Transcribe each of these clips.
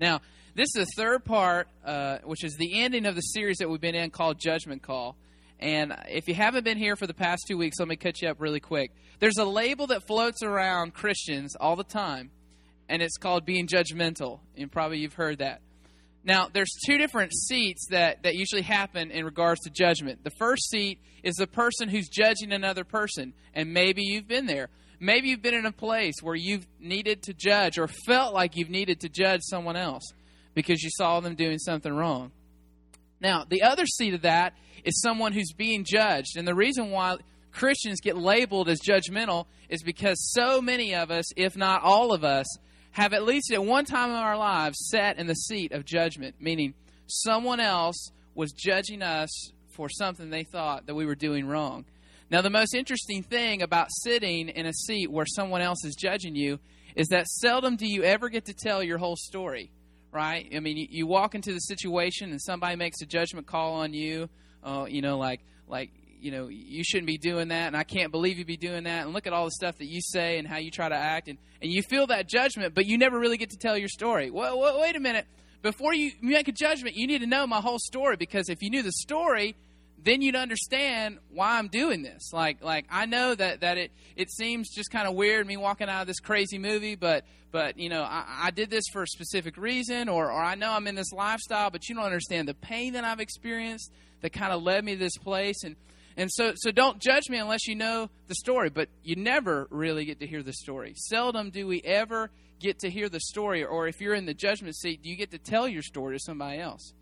Now, this is the third part, uh, which is the ending of the series that we've been in called Judgment Call. And if you haven't been here for the past two weeks, let me catch you up really quick. There's a label that floats around Christians all the time, and it's called being judgmental. And probably you've heard that. Now, there's two different seats that, that usually happen in regards to judgment. The first seat is the person who's judging another person, and maybe you've been there. Maybe you've been in a place where you've needed to judge or felt like you've needed to judge someone else because you saw them doing something wrong. Now, the other seat of that is someone who's being judged. And the reason why Christians get labeled as judgmental is because so many of us, if not all of us, have at least at one time in our lives sat in the seat of judgment, meaning someone else was judging us for something they thought that we were doing wrong. Now, the most interesting thing about sitting in a seat where someone else is judging you is that seldom do you ever get to tell your whole story, right? I mean, you, you walk into the situation and somebody makes a judgment call on you, uh, you know, like, like, you know, you shouldn't be doing that, and I can't believe you'd be doing that, and look at all the stuff that you say and how you try to act, and, and you feel that judgment, but you never really get to tell your story. Well, well, wait a minute. Before you make a judgment, you need to know my whole story, because if you knew the story, then you'd understand why I'm doing this. Like, like I know that, that it, it seems just kind of weird me walking out of this crazy movie, but, but you know, I, I did this for a specific reason, or, or I know I'm in this lifestyle, but you don't understand the pain that I've experienced that kind of led me to this place. And, and so, so don't judge me unless you know the story, but you never really get to hear the story. Seldom do we ever get to hear the story, or if you're in the judgment seat, do you get to tell your story to somebody else?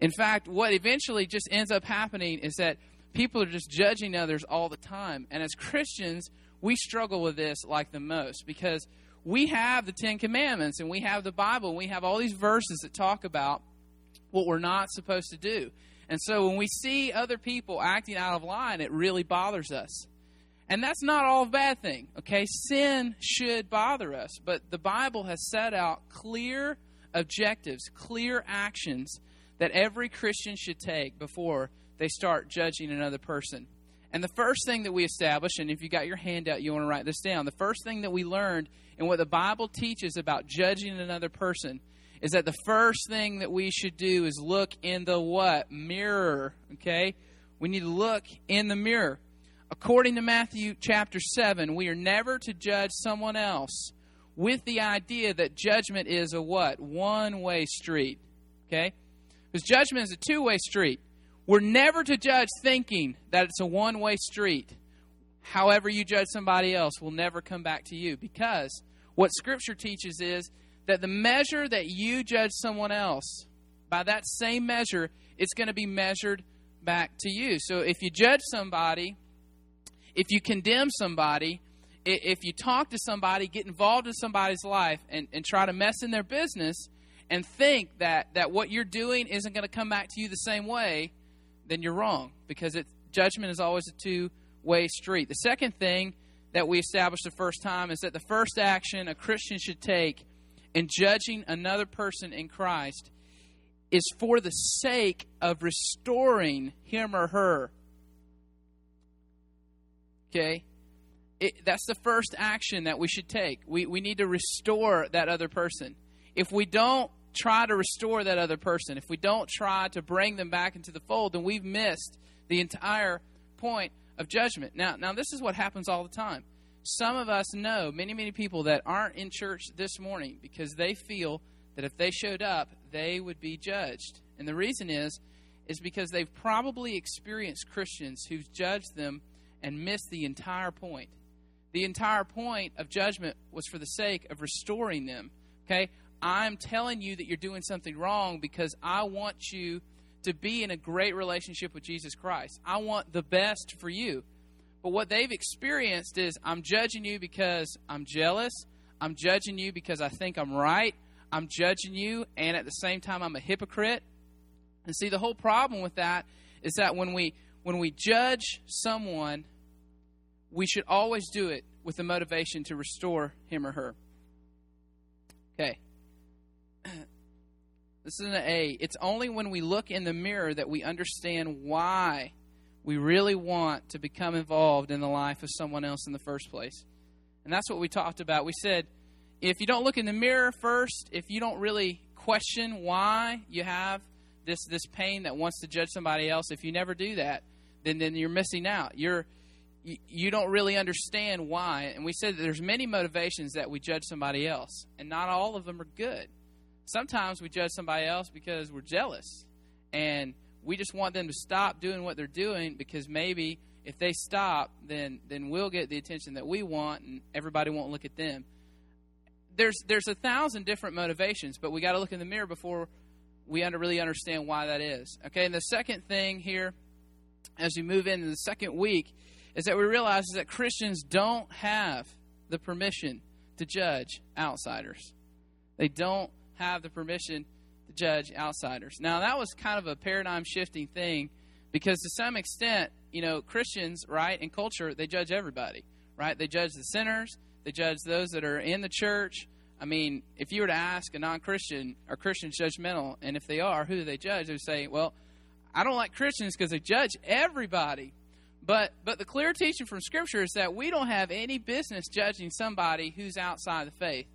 In fact, what eventually just ends up happening is that people are just judging others all the time. And as Christians, we struggle with this like the most because we have the Ten Commandments and we have the Bible and we have all these verses that talk about what we're not supposed to do. And so when we see other people acting out of line, it really bothers us. And that's not all a bad thing, okay? Sin should bother us, but the Bible has set out clear objectives, clear actions that every Christian should take before they start judging another person. And the first thing that we established, and if you got your handout, you want to write this down. The first thing that we learned and what the Bible teaches about judging another person is that the first thing that we should do is look in the what? Mirror. Okay? We need to look in the mirror. According to Matthew chapter 7, we are never to judge someone else with the idea that judgment is a what? One way street. Okay? Because judgment is a two way street. We're never to judge thinking that it's a one way street. However, you judge somebody else will never come back to you. Because what Scripture teaches is that the measure that you judge someone else, by that same measure, it's going to be measured back to you. So if you judge somebody, if you condemn somebody, if you talk to somebody, get involved in somebody's life, and, and try to mess in their business, and think that, that what you're doing isn't going to come back to you the same way, then you're wrong because it, judgment is always a two way street. The second thing that we established the first time is that the first action a Christian should take in judging another person in Christ is for the sake of restoring him or her. Okay? It, that's the first action that we should take. We, we need to restore that other person. If we don't try to restore that other person, if we don't try to bring them back into the fold, then we've missed the entire point of judgment. Now, now this is what happens all the time. Some of us know many, many people that aren't in church this morning because they feel that if they showed up, they would be judged. And the reason is is because they've probably experienced Christians who've judged them and missed the entire point. The entire point of judgment was for the sake of restoring them. Okay? I'm telling you that you're doing something wrong because I want you to be in a great relationship with Jesus Christ. I want the best for you. But what they've experienced is I'm judging you because I'm jealous. I'm judging you because I think I'm right. I'm judging you, and at the same time, I'm a hypocrite. And see, the whole problem with that is that when we when we judge someone, we should always do it with the motivation to restore him or her. Okay. This is an A. It's only when we look in the mirror that we understand why we really want to become involved in the life of someone else in the first place. And that's what we talked about. We said if you don't look in the mirror first, if you don't really question why you have this this pain that wants to judge somebody else, if you never do that, then then you're missing out. You're you, you don't really understand why. And we said that there's many motivations that we judge somebody else, and not all of them are good. Sometimes we judge somebody else because we're jealous, and we just want them to stop doing what they're doing because maybe if they stop, then then we'll get the attention that we want, and everybody won't look at them. There's there's a thousand different motivations, but we got to look in the mirror before we under, really understand why that is. Okay, and the second thing here, as we move into the second week, is that we realize is that Christians don't have the permission to judge outsiders. They don't have the permission to judge outsiders. Now, that was kind of a paradigm shifting thing because to some extent, you know, Christians, right, in culture, they judge everybody, right? They judge the sinners, they judge those that are in the church. I mean, if you were to ask a non Christian, are Christians judgmental? And if they are, who do they judge? They would say, well, I don't like Christians because they judge everybody. But but the clear teaching from Scripture is that we don't have any business judging somebody who's outside the faith.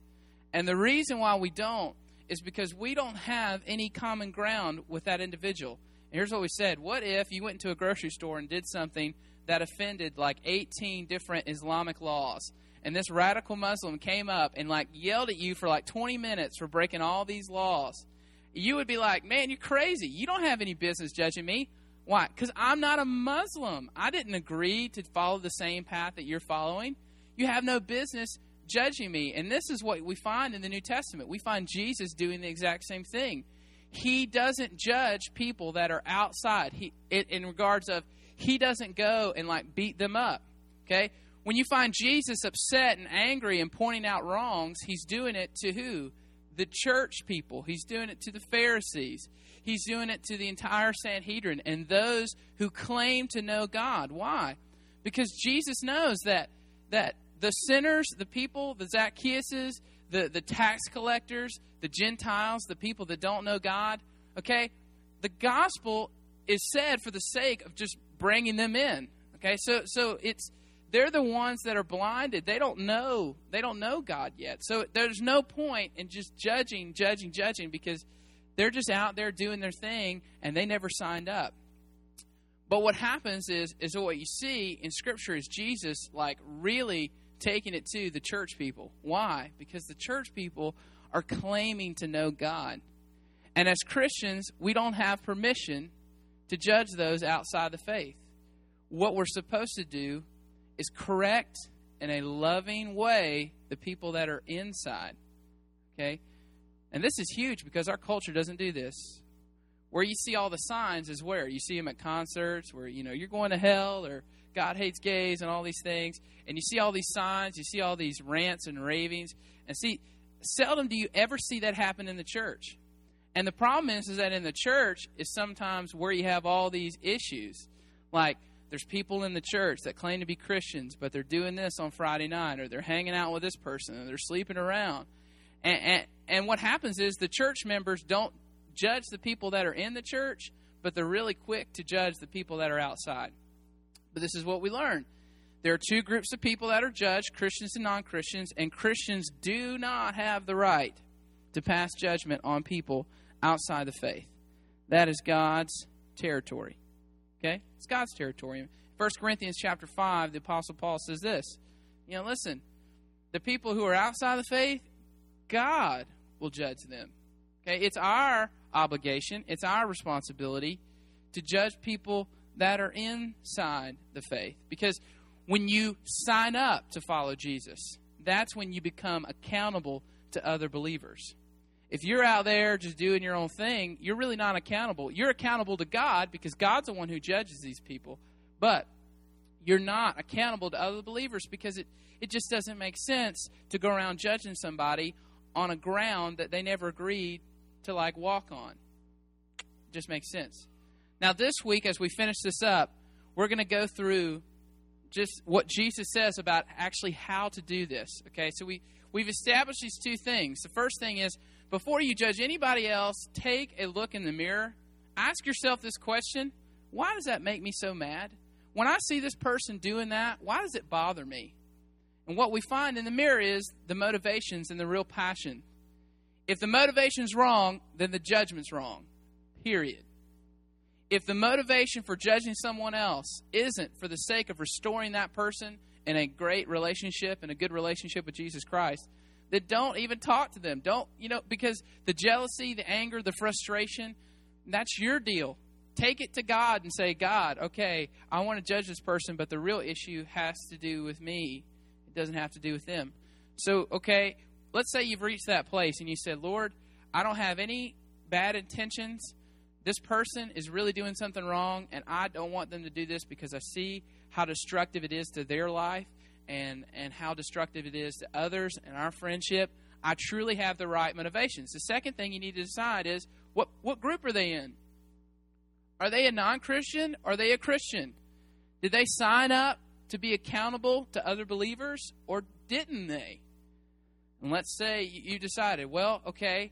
And the reason why we don't is because we don't have any common ground with that individual. And here's what we said What if you went into a grocery store and did something that offended like 18 different Islamic laws? And this radical Muslim came up and like yelled at you for like 20 minutes for breaking all these laws. You would be like, man, you're crazy. You don't have any business judging me. Why? Because I'm not a Muslim. I didn't agree to follow the same path that you're following. You have no business judging me. And this is what we find in the New Testament. We find Jesus doing the exact same thing. He doesn't judge people that are outside. He, it, in regards of, he doesn't go and like beat them up. Okay? When you find Jesus upset and angry and pointing out wrongs, he's doing it to who? The church people. He's doing it to the Pharisees. He's doing it to the entire Sanhedrin and those who claim to know God. Why? Because Jesus knows that that the sinners, the people, the Zacchaeuses, the, the tax collectors, the Gentiles, the people that don't know God, okay, the gospel is said for the sake of just bringing them in. Okay, so so it's they're the ones that are blinded. They don't know they don't know God yet. So there's no point in just judging, judging, judging because they're just out there doing their thing and they never signed up. But what happens is is what you see in scripture is Jesus like really taking it to the church people. Why? Because the church people are claiming to know God. And as Christians, we don't have permission to judge those outside the faith. What we're supposed to do is correct in a loving way the people that are inside. Okay? And this is huge because our culture doesn't do this. Where you see all the signs is where you see them at concerts, where you know you're going to hell or God hates gays and all these things, and you see all these signs, you see all these rants and ravings, and see, seldom do you ever see that happen in the church. And the problem is, is that in the church is sometimes where you have all these issues, like there's people in the church that claim to be Christians, but they're doing this on Friday night, or they're hanging out with this person, or they're sleeping around, and, and, and what happens is the church members don't judge the people that are in the church, but they're really quick to judge the people that are outside. But this is what we learn. There are two groups of people that are judged Christians and non Christians, and Christians do not have the right to pass judgment on people outside the faith. That is God's territory. Okay? It's God's territory. 1 Corinthians chapter 5, the Apostle Paul says this. You know, listen, the people who are outside the faith, God will judge them. Okay, it's our obligation, it's our responsibility to judge people that are inside the faith. Because when you sign up to follow Jesus, that's when you become accountable to other believers. If you're out there just doing your own thing, you're really not accountable. You're accountable to God because God's the one who judges these people. But you're not accountable to other believers because it, it just doesn't make sense to go around judging somebody on a ground that they never agreed to like walk on. It just makes sense. Now this week as we finish this up, we're going to go through just what Jesus says about actually how to do this. Okay? So we we've established these two things. The first thing is before you judge anybody else, take a look in the mirror. Ask yourself this question, why does that make me so mad? When I see this person doing that, why does it bother me? And what we find in the mirror is the motivations and the real passion. If the motivation's wrong, then the judgment's wrong. Period. If the motivation for judging someone else isn't for the sake of restoring that person in a great relationship and a good relationship with Jesus Christ, then don't even talk to them. Don't, you know, because the jealousy, the anger, the frustration, that's your deal. Take it to God and say, God, okay, I want to judge this person, but the real issue has to do with me. It doesn't have to do with them. So, okay, let's say you've reached that place and you said, Lord, I don't have any bad intentions. This person is really doing something wrong, and I don't want them to do this because I see how destructive it is to their life and, and how destructive it is to others and our friendship. I truly have the right motivations. The second thing you need to decide is what, what group are they in? Are they a non Christian? Are they a Christian? Did they sign up to be accountable to other believers or didn't they? And let's say you decided, well, okay,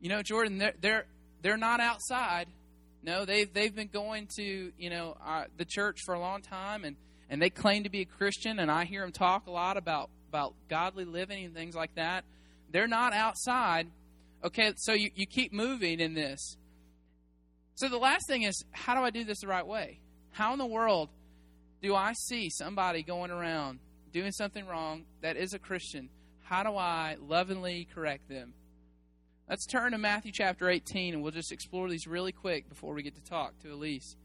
you know, Jordan, they're they're they're not outside. No, they've they've been going to you know uh, the church for a long time, and and they claim to be a Christian, and I hear them talk a lot about about godly living and things like that. They're not outside. Okay, so you, you keep moving in this. So the last thing is, how do I do this the right way? How in the world do I see somebody going around doing something wrong that is a Christian? How do I lovingly correct them? Let's turn to Matthew chapter 18 and we'll just explore these really quick before we get to talk to Elise.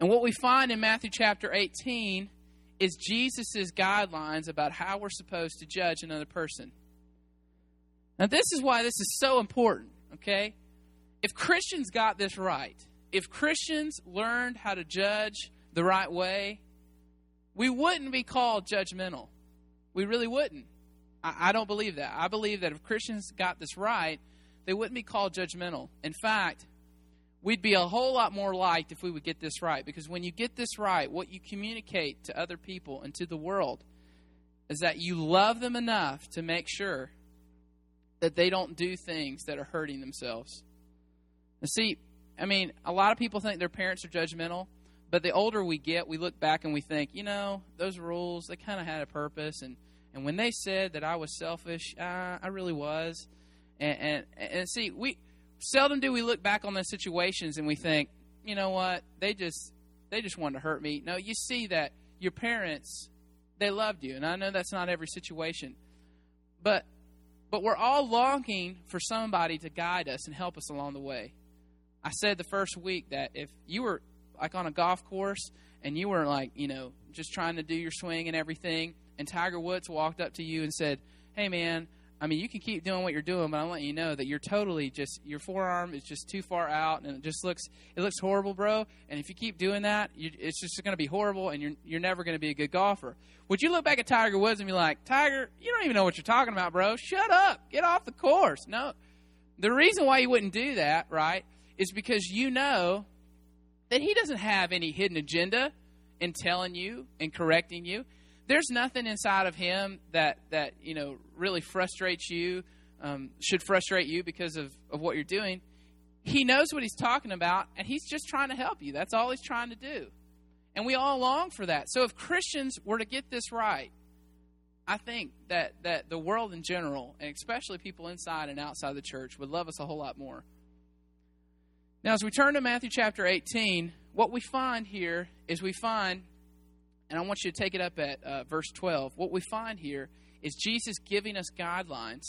And what we find in Matthew chapter 18 is Jesus' guidelines about how we're supposed to judge another person. Now, this is why this is so important, okay? If Christians got this right, if Christians learned how to judge the right way, we wouldn't be called judgmental. We really wouldn't. I, I don't believe that. I believe that if Christians got this right, they wouldn't be called judgmental. In fact, we'd be a whole lot more liked if we would get this right. Because when you get this right, what you communicate to other people and to the world is that you love them enough to make sure that they don't do things that are hurting themselves. And see, I mean, a lot of people think their parents are judgmental, but the older we get, we look back and we think, you know, those rules, they kind of had a purpose. And, and when they said that I was selfish, uh, I really was. And, and, and see, we seldom do we look back on those situations and we think, you know what, they just they just wanted to hurt me. No, you see that your parents they loved you, and I know that's not every situation, but but we're all longing for somebody to guide us and help us along the way. I said the first week that if you were like on a golf course and you were like, you know, just trying to do your swing and everything, and Tiger Woods walked up to you and said, Hey, man, I mean, you can keep doing what you're doing, but I'm letting you know that you're totally just your forearm is just too far out, and it just looks it looks horrible, bro. And if you keep doing that, you, it's just going to be horrible, and you're you're never going to be a good golfer. Would you look back at Tiger Woods and be like, Tiger, you don't even know what you're talking about, bro? Shut up, get off the course. No, the reason why you wouldn't do that, right, is because you know that he doesn't have any hidden agenda in telling you and correcting you there's nothing inside of him that that you know really frustrates you um, should frustrate you because of, of what you're doing. He knows what he's talking about and he's just trying to help you. That's all he's trying to do. And we all long for that. So if christians were to get this right i think that that the world in general and especially people inside and outside the church would love us a whole lot more. Now as we turn to matthew chapter 18 what we find here is we find and I want you to take it up at uh, verse 12. What we find here is Jesus giving us guidelines,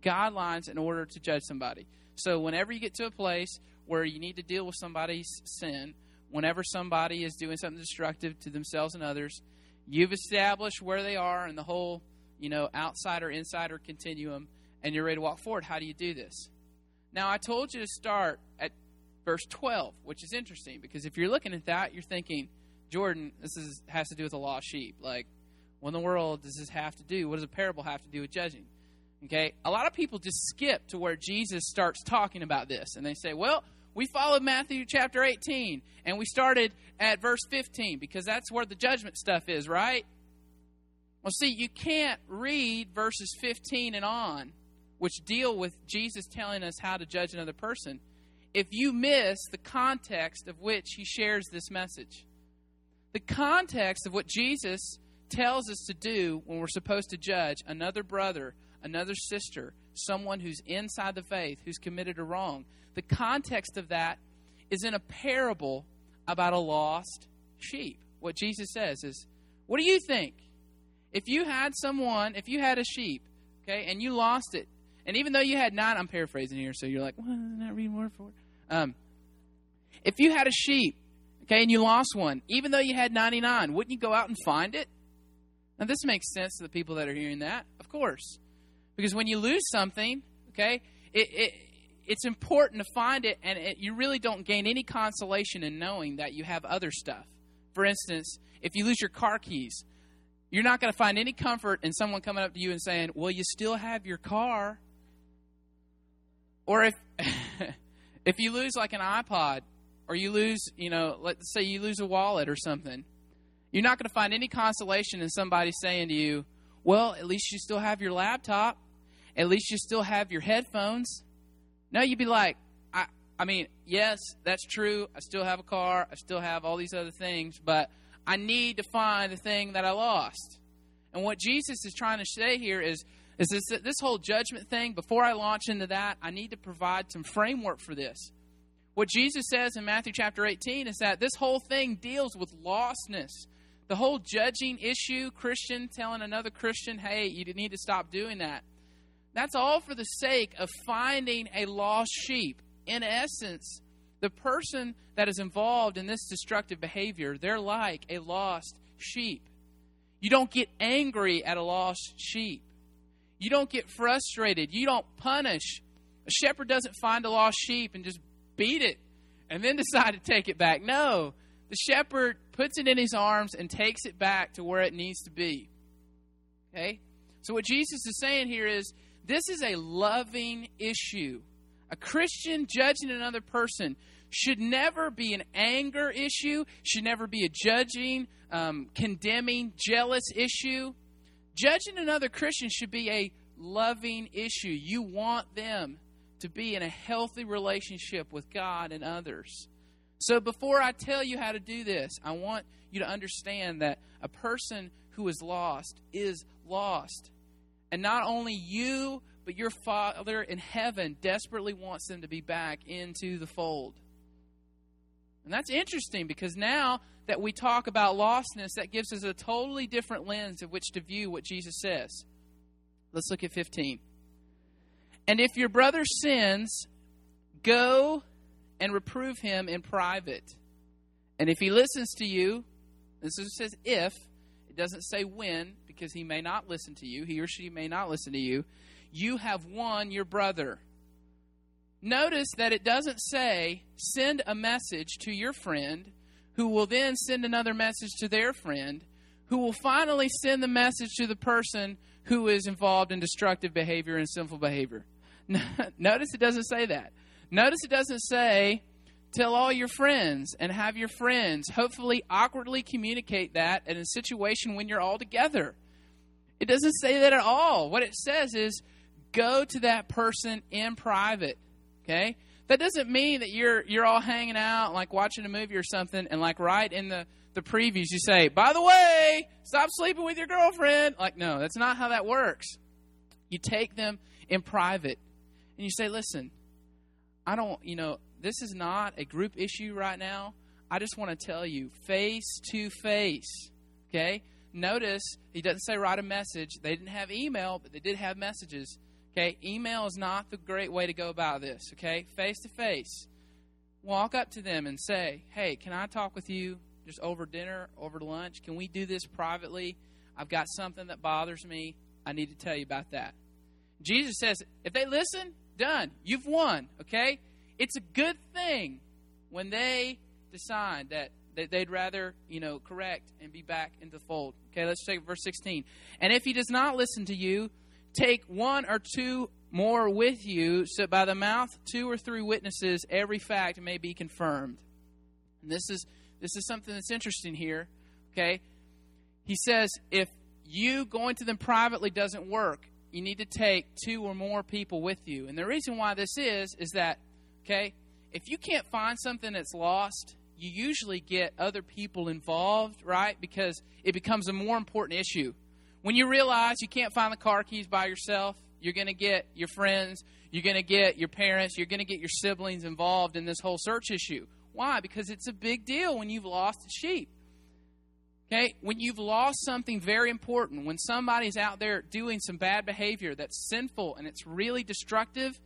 guidelines in order to judge somebody. So whenever you get to a place where you need to deal with somebody's sin, whenever somebody is doing something destructive to themselves and others, you've established where they are in the whole, you know, outsider insider continuum, and you're ready to walk forward. How do you do this? Now, I told you to start at verse 12, which is interesting because if you're looking at that, you're thinking, Jordan, this is has to do with the lost sheep. Like, what in the world does this have to do? What does a parable have to do with judging? Okay, a lot of people just skip to where Jesus starts talking about this, and they say, "Well, we followed Matthew chapter 18, and we started at verse 15 because that's where the judgment stuff is, right?" Well, see, you can't read verses 15 and on, which deal with Jesus telling us how to judge another person, if you miss the context of which he shares this message the context of what Jesus tells us to do when we're supposed to judge another brother, another sister, someone who's inside the faith, who's committed a wrong. The context of that is in a parable about a lost sheep. What Jesus says is, What do you think? If you had someone, if you had a sheep, okay, and you lost it, and even though you had nine, I'm paraphrasing here, so you're like, well, I'm not reading word for. Um, if you had a sheep, okay, and you lost one, even though you had 99, wouldn't you go out and find it? Now, this makes sense to the people that are hearing that, of course. Because when you lose something, okay, it, it it's important to find it, and it, you really don't gain any consolation in knowing that you have other stuff. For instance, if you lose your car keys, you're not going to find any comfort in someone coming up to you and saying, Well, you still have your car. Or if if you lose like an iPod, or you lose, you know, let's say you lose a wallet or something, you're not going to find any consolation in somebody saying to you, Well, at least you still have your laptop. At least you still have your headphones. No, you'd be like, I, I mean, yes, that's true. I still have a car. I still have all these other things, but I need to find the thing that I lost. And what Jesus is trying to say here is, is this, this whole judgment thing, before I launch into that, I need to provide some framework for this. What Jesus says in Matthew chapter 18 is that this whole thing deals with lostness. The whole judging issue, Christian telling another Christian, hey, you need to stop doing that. That's all for the sake of finding a lost sheep. In essence, the person that is involved in this destructive behavior, they're like a lost sheep. You don't get angry at a lost sheep. You don't get frustrated. You don't punish. A shepherd doesn't find a lost sheep and just beat it and then decide to take it back. No, the shepherd puts it in his arms and takes it back to where it needs to be. Okay? So, what Jesus is saying here is this is a loving issue. A Christian judging another person should never be an anger issue, should never be a judging, um, condemning, jealous issue. Judging another Christian should be a loving issue. You want them to be in a healthy relationship with God and others. So before I tell you how to do this, I want you to understand that a person who is lost is lost. And not only you, but your Father in heaven desperately wants them to be back into the fold. And that's interesting because now that we talk about lostness, that gives us a totally different lens of which to view what Jesus says. Let's look at 15. And if your brother sins, go and reprove him in private. And if he listens to you, this is says if, it doesn't say when, because he may not listen to you, he or she may not listen to you, you have won your brother. Notice that it doesn't say send a message to your friend who will then send another message to their friend who will finally send the message to the person who is involved in destructive behavior and sinful behavior. Notice it doesn't say that. Notice it doesn't say tell all your friends and have your friends hopefully awkwardly communicate that in a situation when you're all together. It doesn't say that at all. What it says is go to that person in private. Okay? That doesn't mean that you're you're all hanging out like watching a movie or something and like right in the the previews you say, "By the way, stop sleeping with your girlfriend." Like no, that's not how that works. You take them in private and you say, "Listen, I don't, you know, this is not a group issue right now. I just want to tell you face to face." Okay? notice he doesn't say write a message. They didn't have email, but they did have messages. Okay, email is not the great way to go about this. Okay, face to face. Walk up to them and say, Hey, can I talk with you just over dinner, over lunch? Can we do this privately? I've got something that bothers me. I need to tell you about that. Jesus says, If they listen, done. You've won. Okay? It's a good thing when they decide that they'd rather, you know, correct and be back in the fold. Okay, let's take verse 16. And if he does not listen to you, take one or two more with you, so by the mouth two or three witnesses, every fact may be confirmed. And this is this is something that's interesting here. Okay, he says if you going to them privately doesn't work, you need to take two or more people with you. And the reason why this is is that okay, if you can't find something that's lost, you usually get other people involved, right? Because it becomes a more important issue. When you realize you can't find the car keys by yourself, You're going to get your friends, you're going to get your parents, you're going to get your siblings involved in this whole search issue. Why? Because it's a big deal when you've lost a sheep. Okay? When you've lost something very important, when somebody's out there doing some bad behavior that's sinful and it's really destructive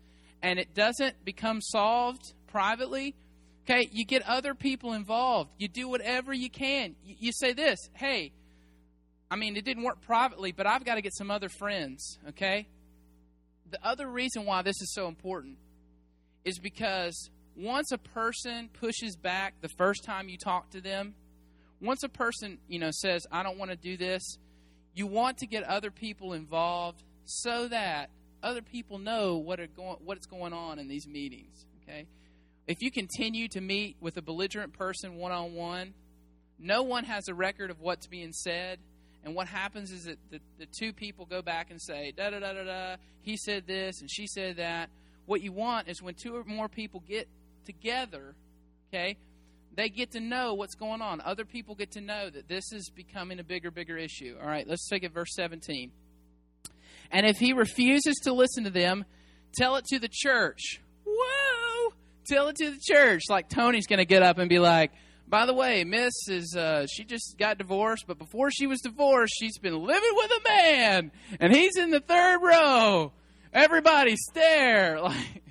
and it doesn't become solved privately, okay, you get other people involved. You do whatever you can. You, say this, hey, I mean, it didn't work privately, but I've got to get some other friends, okay? The other reason why this is so important is because once a person pushes back the first time you talk to them, once a person, you know, says, I don't want to do this, you want to get other people involved so that other people know what are going what's going on in these meetings. Okay? If you continue to meet with a belligerent person one on one, no one has a record of what's being said. And what happens is that the, the two people go back and say, da da da da da, he said this and she said that. What you want is when two or more people get together, okay, they get to know what's going on. Other people get to know that this is becoming a bigger, bigger issue. All right, let's take it verse 17. And if he refuses to listen to them, tell it to the church. Whoa! Tell it to the church. Like Tony's going to get up and be like, by the way, Miss is uh, she just got divorced, but before she was divorced, she's been living with a man, and he's in the third row. Everybody stare. Like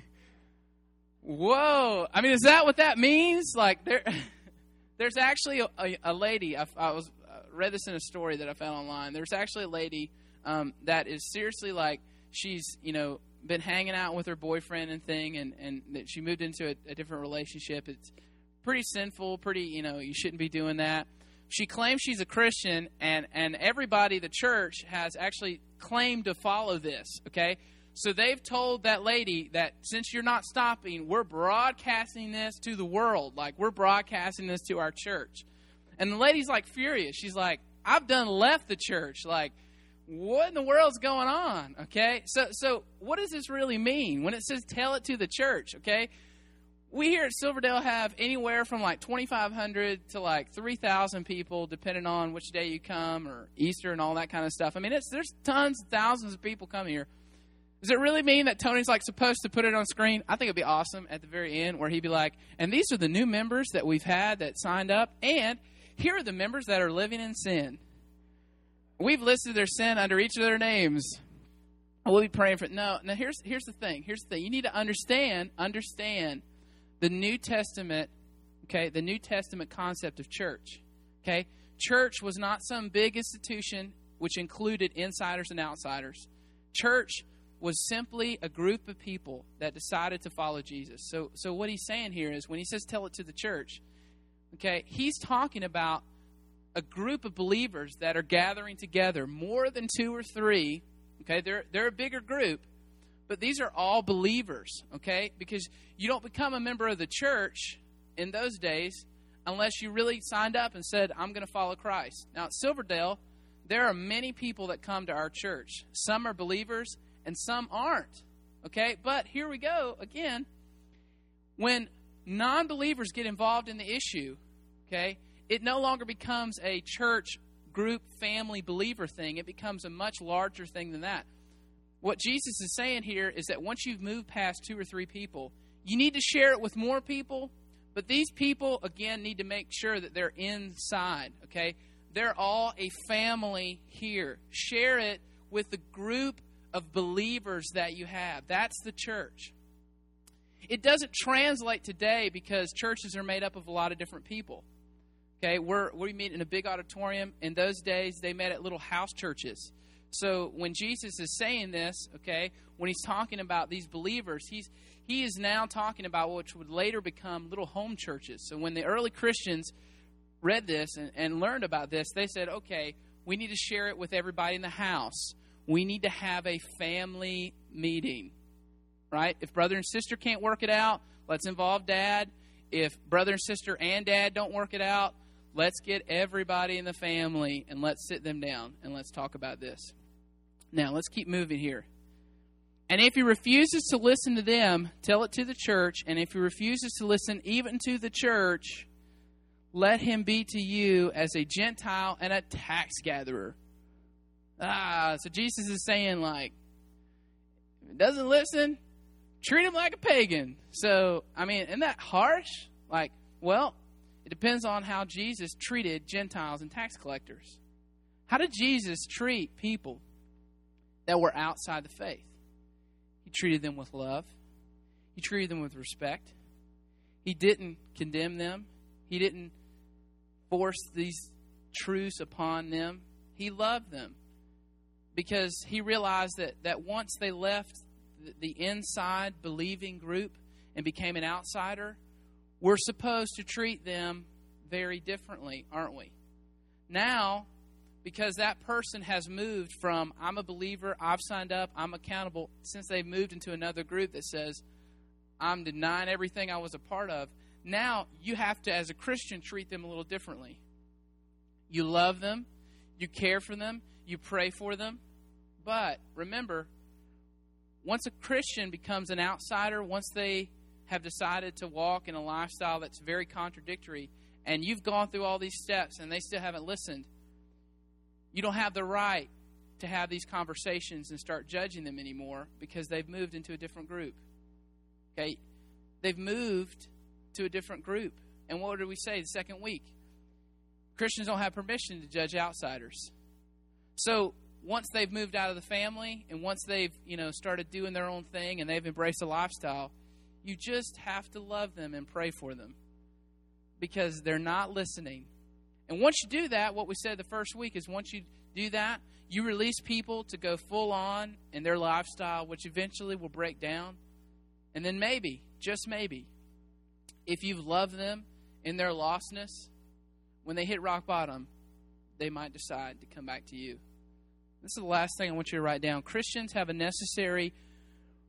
Whoa! I mean, is that what that means? Like there, there's actually a, a, a lady. I, I was uh, read this in a story that I found online. There's actually a lady um, that is seriously like she's you know been hanging out with her boyfriend and thing, and and that she moved into a, a different relationship. It's pretty sinful. Pretty you know you shouldn't be doing that. She claims she's a Christian, and and everybody, the church, has actually claimed to follow this. Okay so they've told that lady that since you're not stopping, we're broadcasting this to the world. Like, we're broadcasting this to our church. And the lady's like furious. She's like, I've done left the church. Like, what in the world's going on? Okay? So, so what does this really mean when it says tell it to the church? Okay? We here at Silverdale have anywhere from like 2,500 to like 3,000 people, depending on which day you come or Easter and all that kind of stuff. I mean, it's, there's tons, thousands of people come here. Does it really mean that Tony's like supposed to put it on screen? I think it'd be awesome at the very end where he'd be like, and these are the new members that we've had that signed up, and here are the members that are living in sin. We've listed their sin under each of their names. We'll be praying for it. No, now here's here's the thing. Here's the thing. You need to understand, understand the New Testament, okay, the New Testament concept of church. Okay? Church was not some big institution which included insiders and outsiders. Church was simply a group of people that decided to follow Jesus. So, so what he's saying here is when he says tell it to the church, okay, he's talking about a group of believers that are gathering together, more than two or three. Okay, they're they're a bigger group, but these are all believers. Okay, because you don't become a member of the church in those days unless you really signed up and said, "I'm going to follow Christ." Now at Silverdale, there are many people that come to our church. Some are believers and some aren't. Okay? But here we go again. When non believers get involved in the issue, okay, it no longer becomes a church group family believer thing. It becomes a much larger thing than that. What Jesus is saying here is that once you've moved past two or three people, you need to share it with more people, but these people, again, need to make sure that they're inside, okay? They're all a family here. Share it with the group of believers that you have. That's the church. It doesn't translate today because churches are made up of a lot of different people. Okay, we're, we meet in a big auditorium. In those days, they met at little house churches. So when Jesus is saying this, okay, when he's talking about these believers, he's he is now talking about which would later become little home churches. So when the early Christians read this and, and learned about this, they said, okay, we need to share it with everybody in the house we need to have a family meeting, right? If brother and sister can't work it out, let's involve dad. If brother and sister and dad don't work it out, let's get everybody in the family and let's sit them down and let's talk about this. Now, let's keep moving here. And if he refuses to listen to them, tell it to the church. And if he refuses to listen even to the church, let him be to you as a Gentile and a tax gatherer. Ah, so Jesus is saying, like, If it doesn't listen, treat him like a pagan. So, I mean, isn't that harsh? Like, well, it depends on how Jesus treated Gentiles and tax collectors. How did Jesus treat people that were outside the faith? He treated them with love, he treated them with respect. He didn't condemn them, he didn't force these truths upon them. He loved them because he realized that, that once they left the inside believing group and became an outsider, we're supposed to treat them very differently, aren't we? Now, because that person has moved from I'm a believer, I've signed up, I'm accountable, since they've moved into another group that says I'm denying everything I was a part of, now you have to, as a Christian, treat them a little differently. You love them, you care for them, you pray for them, but remember, once a Christian becomes an outsider, once they have decided to walk in a lifestyle that's very contradictory, and you've gone through all these steps and they still haven't listened, you don't have the right to have these conversations and start judging them anymore because they've moved into a different group. Okay? They've moved to a different group. And what did we say the second week? Christians don't have permission to judge outsiders. So once they've moved out of the family and once they've, you know, started doing their own thing and they've embraced a lifestyle, you just have to love them and pray for them because they're not listening. And once you do that, what we said the first week is once you do that, you release people to go full on in their lifestyle, which eventually will break down. And then maybe, just maybe, if you've loved them in their lostness, when they hit rock bottom, they might decide to come back to you. This is the last thing I want you to write down. Christians have a necessary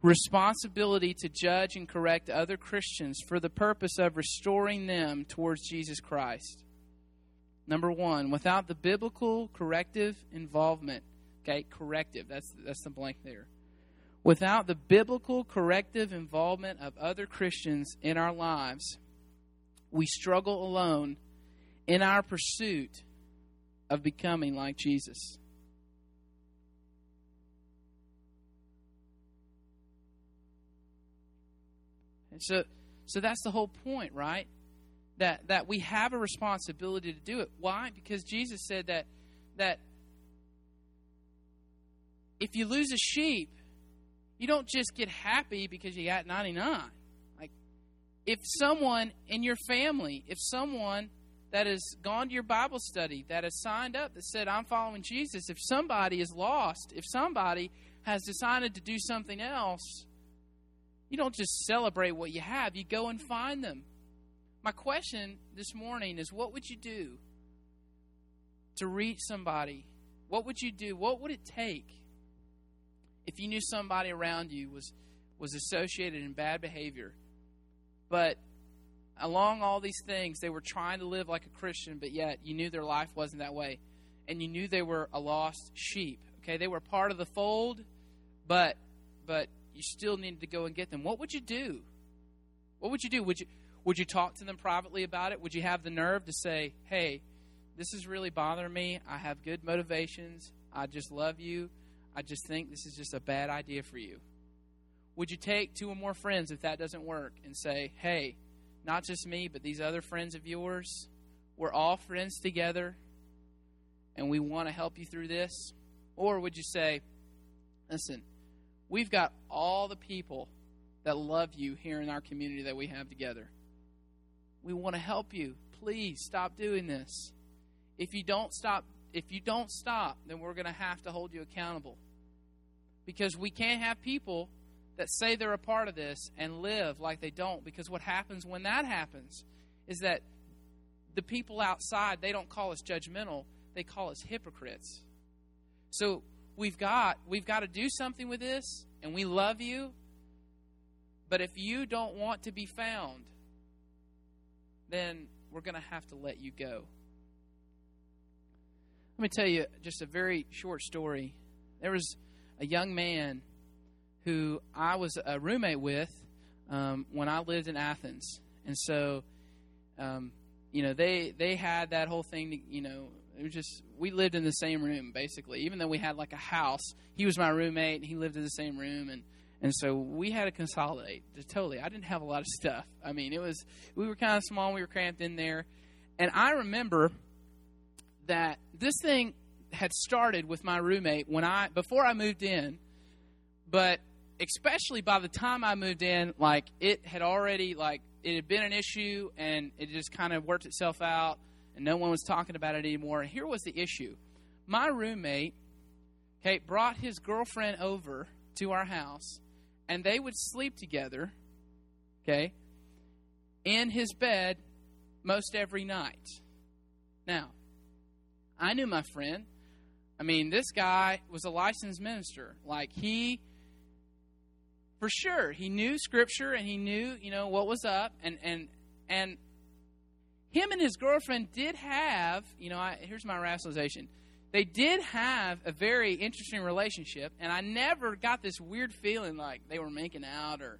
responsibility to judge and correct other Christians for the purpose of restoring them towards Jesus Christ. Number one, without the biblical corrective involvement, okay, corrective, that's, that's the blank there. Without the biblical corrective involvement of other Christians in our lives, we struggle alone in our pursuit of becoming like Jesus. So, so that's the whole point, right? That that we have a responsibility to do it. Why? Because Jesus said that that if you lose a sheep, you don't just get happy because you got 99. Like if someone in your family, if someone that has gone to your Bible study, that has signed up, that said, I'm following Jesus, if somebody is lost, if somebody has decided to do something else, you don't just celebrate what you have, you go and find them. My question this morning is what would you do to reach somebody? What would you do? What would it take if you knew somebody around you was was associated in bad behavior, but along all these things they were trying to live like a Christian, but yet you knew their life wasn't that way, and you knew they were a lost sheep. Okay, they were part of the fold, but but you still needed to go and get them. What would you do? What would you do? Would you would you talk to them privately about it? Would you have the nerve to say, "Hey, this is really bothering me. I have good motivations. I just love you. I just think this is just a bad idea for you." Would you take two or more friends if that doesn't work and say, "Hey, not just me, but these other friends of yours, we're all friends together and we want to help you through this?" Or would you say, "Listen, We've got all the people that love you here in our community that we have together. We want to help you. Please stop doing this. If you don't stop, if you don't stop, then we're going to have to hold you accountable. Because we can't have people that say they're a part of this and live like they don't because what happens when that happens is that the people outside, they don't call us judgmental, they call us hypocrites. So we've got we've got to do something with this and we love you but if you don't want to be found then we're going to have to let you go. Let me tell you just a very short story. There was a young man who i was a roommate with um, when i lived in athens. And so um, you know they they had that whole thing you know it was just we lived in the same room basically. Even though we had like a house, he was my roommate. and He lived in the same room, and And so we had to consolidate. Totally. I didn't have a lot of stuff. I mean, it was, we were kind of small, we were cramped in there. And I remember that this thing had started with my roommate when I, before I moved in, but especially by the time I moved in, like it had already, like, it had been an issue and it just kind of worked itself out and no one was talking about it anymore. And here was the issue my roommate, okay, brought his girlfriend over to our house and they would sleep together, okay, in his bed most every night. Now, I knew my friend. I mean, this guy was a licensed minister. Like, he, for sure, he knew Scripture and he knew, you know, what was up. And, and, and him and his girlfriend did have, you know, I, here's my rationalization they did have a very interesting relationship, and I never got this weird feeling like they were making out or,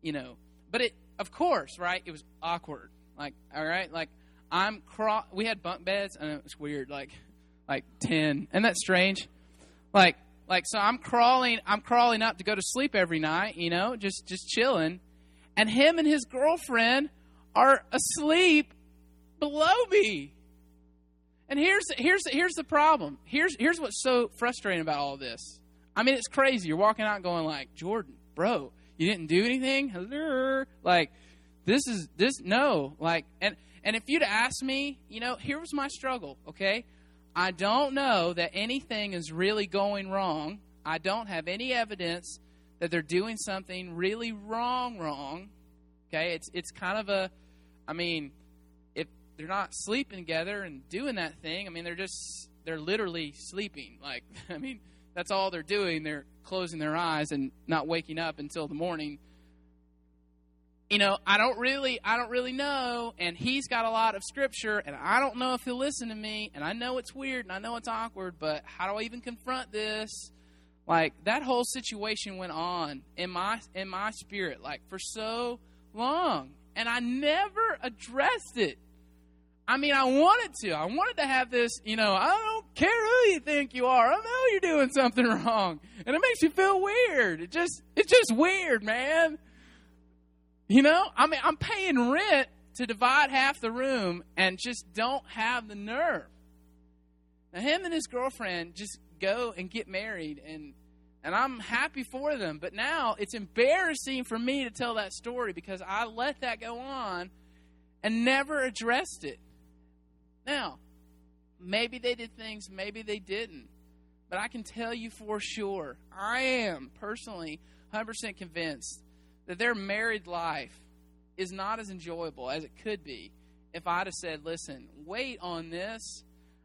you know. But it, of course, right? It was awkward. Like, all right, like I'm craw. We had bunk beds, and it was weird. Like, like ten, and that's strange. Like, like so I'm crawling. I'm crawling up to go to sleep every night. You know, just just chilling, and him and his girlfriend are asleep below me. And here's here's here's the problem. Here's here's what's so frustrating about all this. I mean, it's crazy. You're walking out going like, Jordan, bro, you didn't do anything. Hello, like this is this no, like and and if you'd asked me, you know, here was my struggle. Okay, I don't know that anything is really going wrong. I don't have any evidence that they're doing something really wrong. Wrong. Okay, it's it's kind of a, I mean they're not sleeping together and doing that thing. I mean, they're just they're literally sleeping. Like, I mean, that's all they're doing. They're closing their eyes and not waking up until the morning. You know, I don't really I don't really know and he's got a lot of scripture and I don't know if he'll listen to me and I know it's weird and I know it's awkward, but how do I even confront this? Like that whole situation went on in my in my spirit like for so long and I never addressed it. I mean, I wanted to. I wanted to have this, you know, I don't care who you think you are. I know you're doing something wrong. And it makes you feel weird. It just, it's just weird, man. You know, I mean, I'm paying rent to divide half the room and just don't have the nerve. Now, him and his girlfriend just go and get married, and and I'm happy for them. But now it's embarrassing for me to tell that story because I let that go on and never addressed it. Now, maybe they did things, maybe they didn't. But I can tell you for sure, I am personally 100% convinced that their married life is not as enjoyable as it could be if I'd have said, listen, wait on this.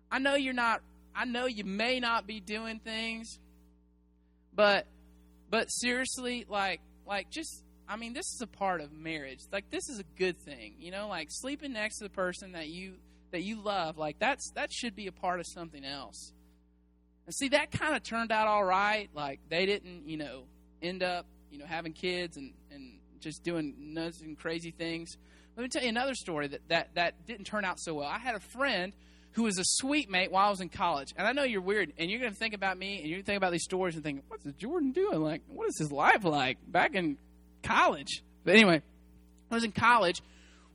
I know you're not, I know you may not be doing things, but, but seriously, like, like just, I mean, this is a part of marriage. Like, this is a good thing, you know, like sleeping next to the person that you, that you love, like that's that should be a part of something else. And see, that kind of turned out all right. Like they didn't, you know, end up, you know, having kids and and just doing nuts and crazy things. Let me tell you another story that that that didn't turn out so well. I had a friend who was a suite mate while I was in college. And I know you're weird, and you're going to think about me, and you're going to think about these stories and think, what's Jordan doing? Like, what is his life like back in college? But anyway, I was in college,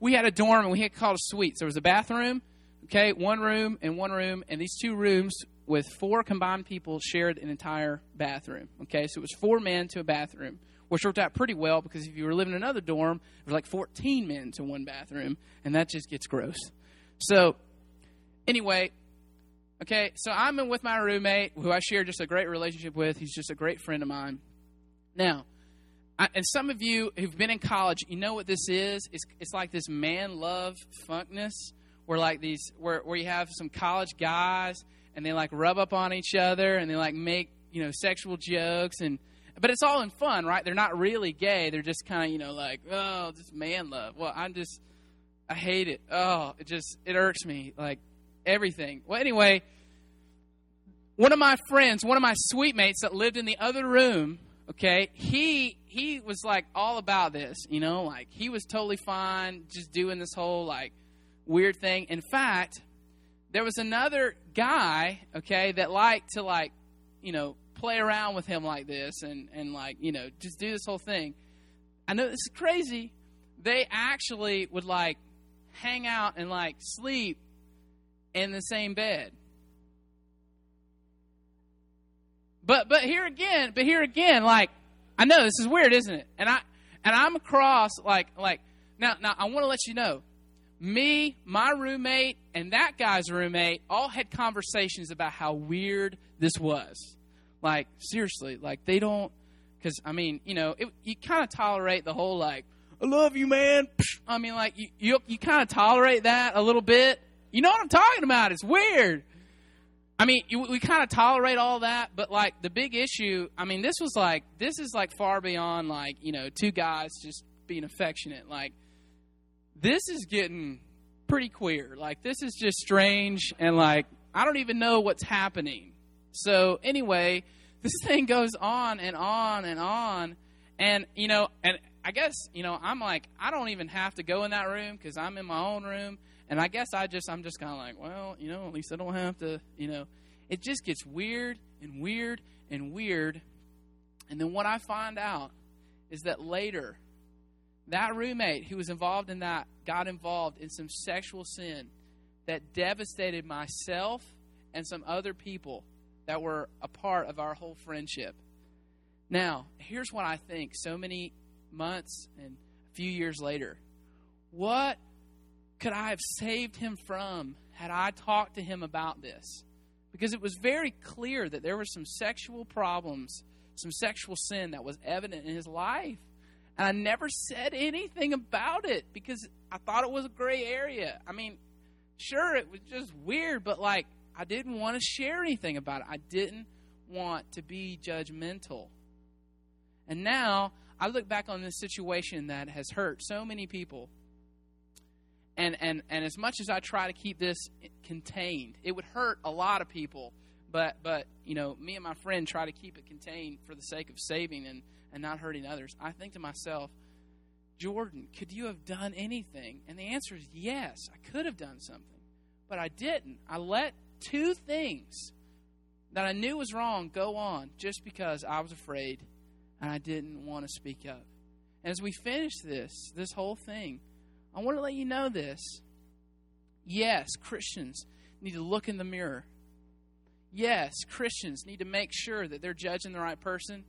we had a dorm and we had called a suite. So there was a bathroom, okay, one room and one room, and these two rooms with four combined people shared an entire bathroom. Okay, so it was four men to a bathroom, which worked out pretty well because if you were living in another dorm, it was like 14 men to one bathroom, and that just gets gross. So, anyway, okay, so I'm in with my roommate who I share just a great relationship with. He's just a great friend of mine. Now, I, and some of you who've been in college, you know what this is. It's, it's like this man love funkness, where like these, where where you have some college guys and they like rub up on each other and they like make you know sexual jokes and, but it's all in fun, right? They're not really gay. They're just kind of you know like oh, just man love. Well, I'm just, I hate it. Oh, it just it irks me like everything. Well, anyway, one of my friends, one of my suite mates that lived in the other room okay he he was like all about this you know like he was totally fine just doing this whole like weird thing in fact there was another guy okay that liked to like you know play around with him like this and, and like, you know, just do this whole thing. I know this is crazy. They actually would like hang out and like sleep in the same bed. But but here again, but here again, like I know this is weird, isn't it? And I and I'm across like like now now I want to let you know, me, my roommate, and that guy's roommate all had conversations about how weird this was. Like seriously, like they don't because I mean you know it, you kind of tolerate the whole like I love you, man. I mean like you you, you kind of tolerate that a little bit. You know what I'm talking about? It's weird. I mean, we kind of tolerate all that, but like the big issue, I mean, this was like this is like far beyond like you know two guys just being affectionate. Like this is getting pretty queer. Like this is just strange, and like I don't even know what's happening. So anyway, this thing goes on and on and on, and you know, and I guess you know I'm like I don't even have to go in that room because I'm in my own room and I guess I just I'm just kind of like, well, you know, at least I don't have to, you know. It just gets weird and weird and weird. And then what I find out is that later that roommate who was involved in that got involved in some sexual sin that devastated myself and some other people that were a part of our whole friendship. Now, here's what I think so many months and a few years later. What could I have saved him from had I talked to him about this? Because it was very clear that there were some sexual problems, some sexual sin that was evident in his life. And I never said anything about it because I thought it was a gray area. I mean, sure, it was just weird, but like, I didn't want to share anything about it. I didn't want to be judgmental. And now I look back on this situation that has hurt so many people and and and as much as I try to keep this contained, it would hurt a lot of people. But but you know, me and my friend try to keep it contained for the sake of saving and and not hurting others. I think to myself, Jordan, could you have done anything? And the answer is yes, I could have done something, but I didn't. I let two things that I knew was wrong go on just because I was afraid and I didn't want to speak up. And as we finish this, this whole thing, I want to let you know this. Yes, Christians need to look in the mirror. Yes, Christians need to make sure that they're judging the right person.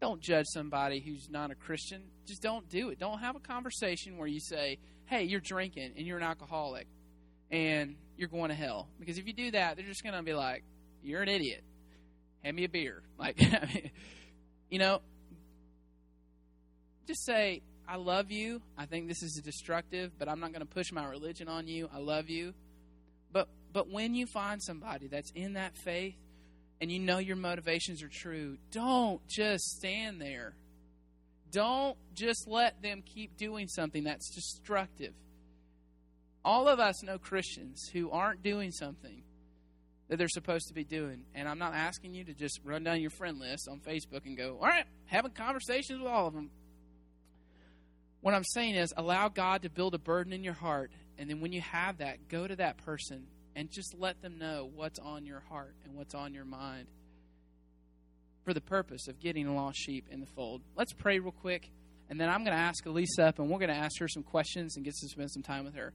Don't judge somebody who's not a Christian. Just don't do it. Don't have a conversation where you say, hey, you're drinking and you're an alcoholic and you're going to hell. Because if you do that, they're just going to be like, you're an idiot. Hand me a beer. Like, you know, just say, I love you. I think this is destructive, but I'm not going to push my religion on you. I love you. But but when you find somebody that's in that faith and you know your motivations are true, don't just stand there. Don't just let them keep doing something that's destructive. All of us know Christians who aren't doing something that they're supposed to be doing. And I'm not asking you to just run down your friend list on Facebook and go, all right, having conversations with all of them. What I'm saying is, allow God to build a burden in your heart. And then when you have that, go to that person and just let them know what's on your heart and what's on your mind for the purpose of getting a lost sheep in the fold. Let's pray real quick. And then I'm going to ask Elisa up and we're going to ask her some questions and get to spend some time with her.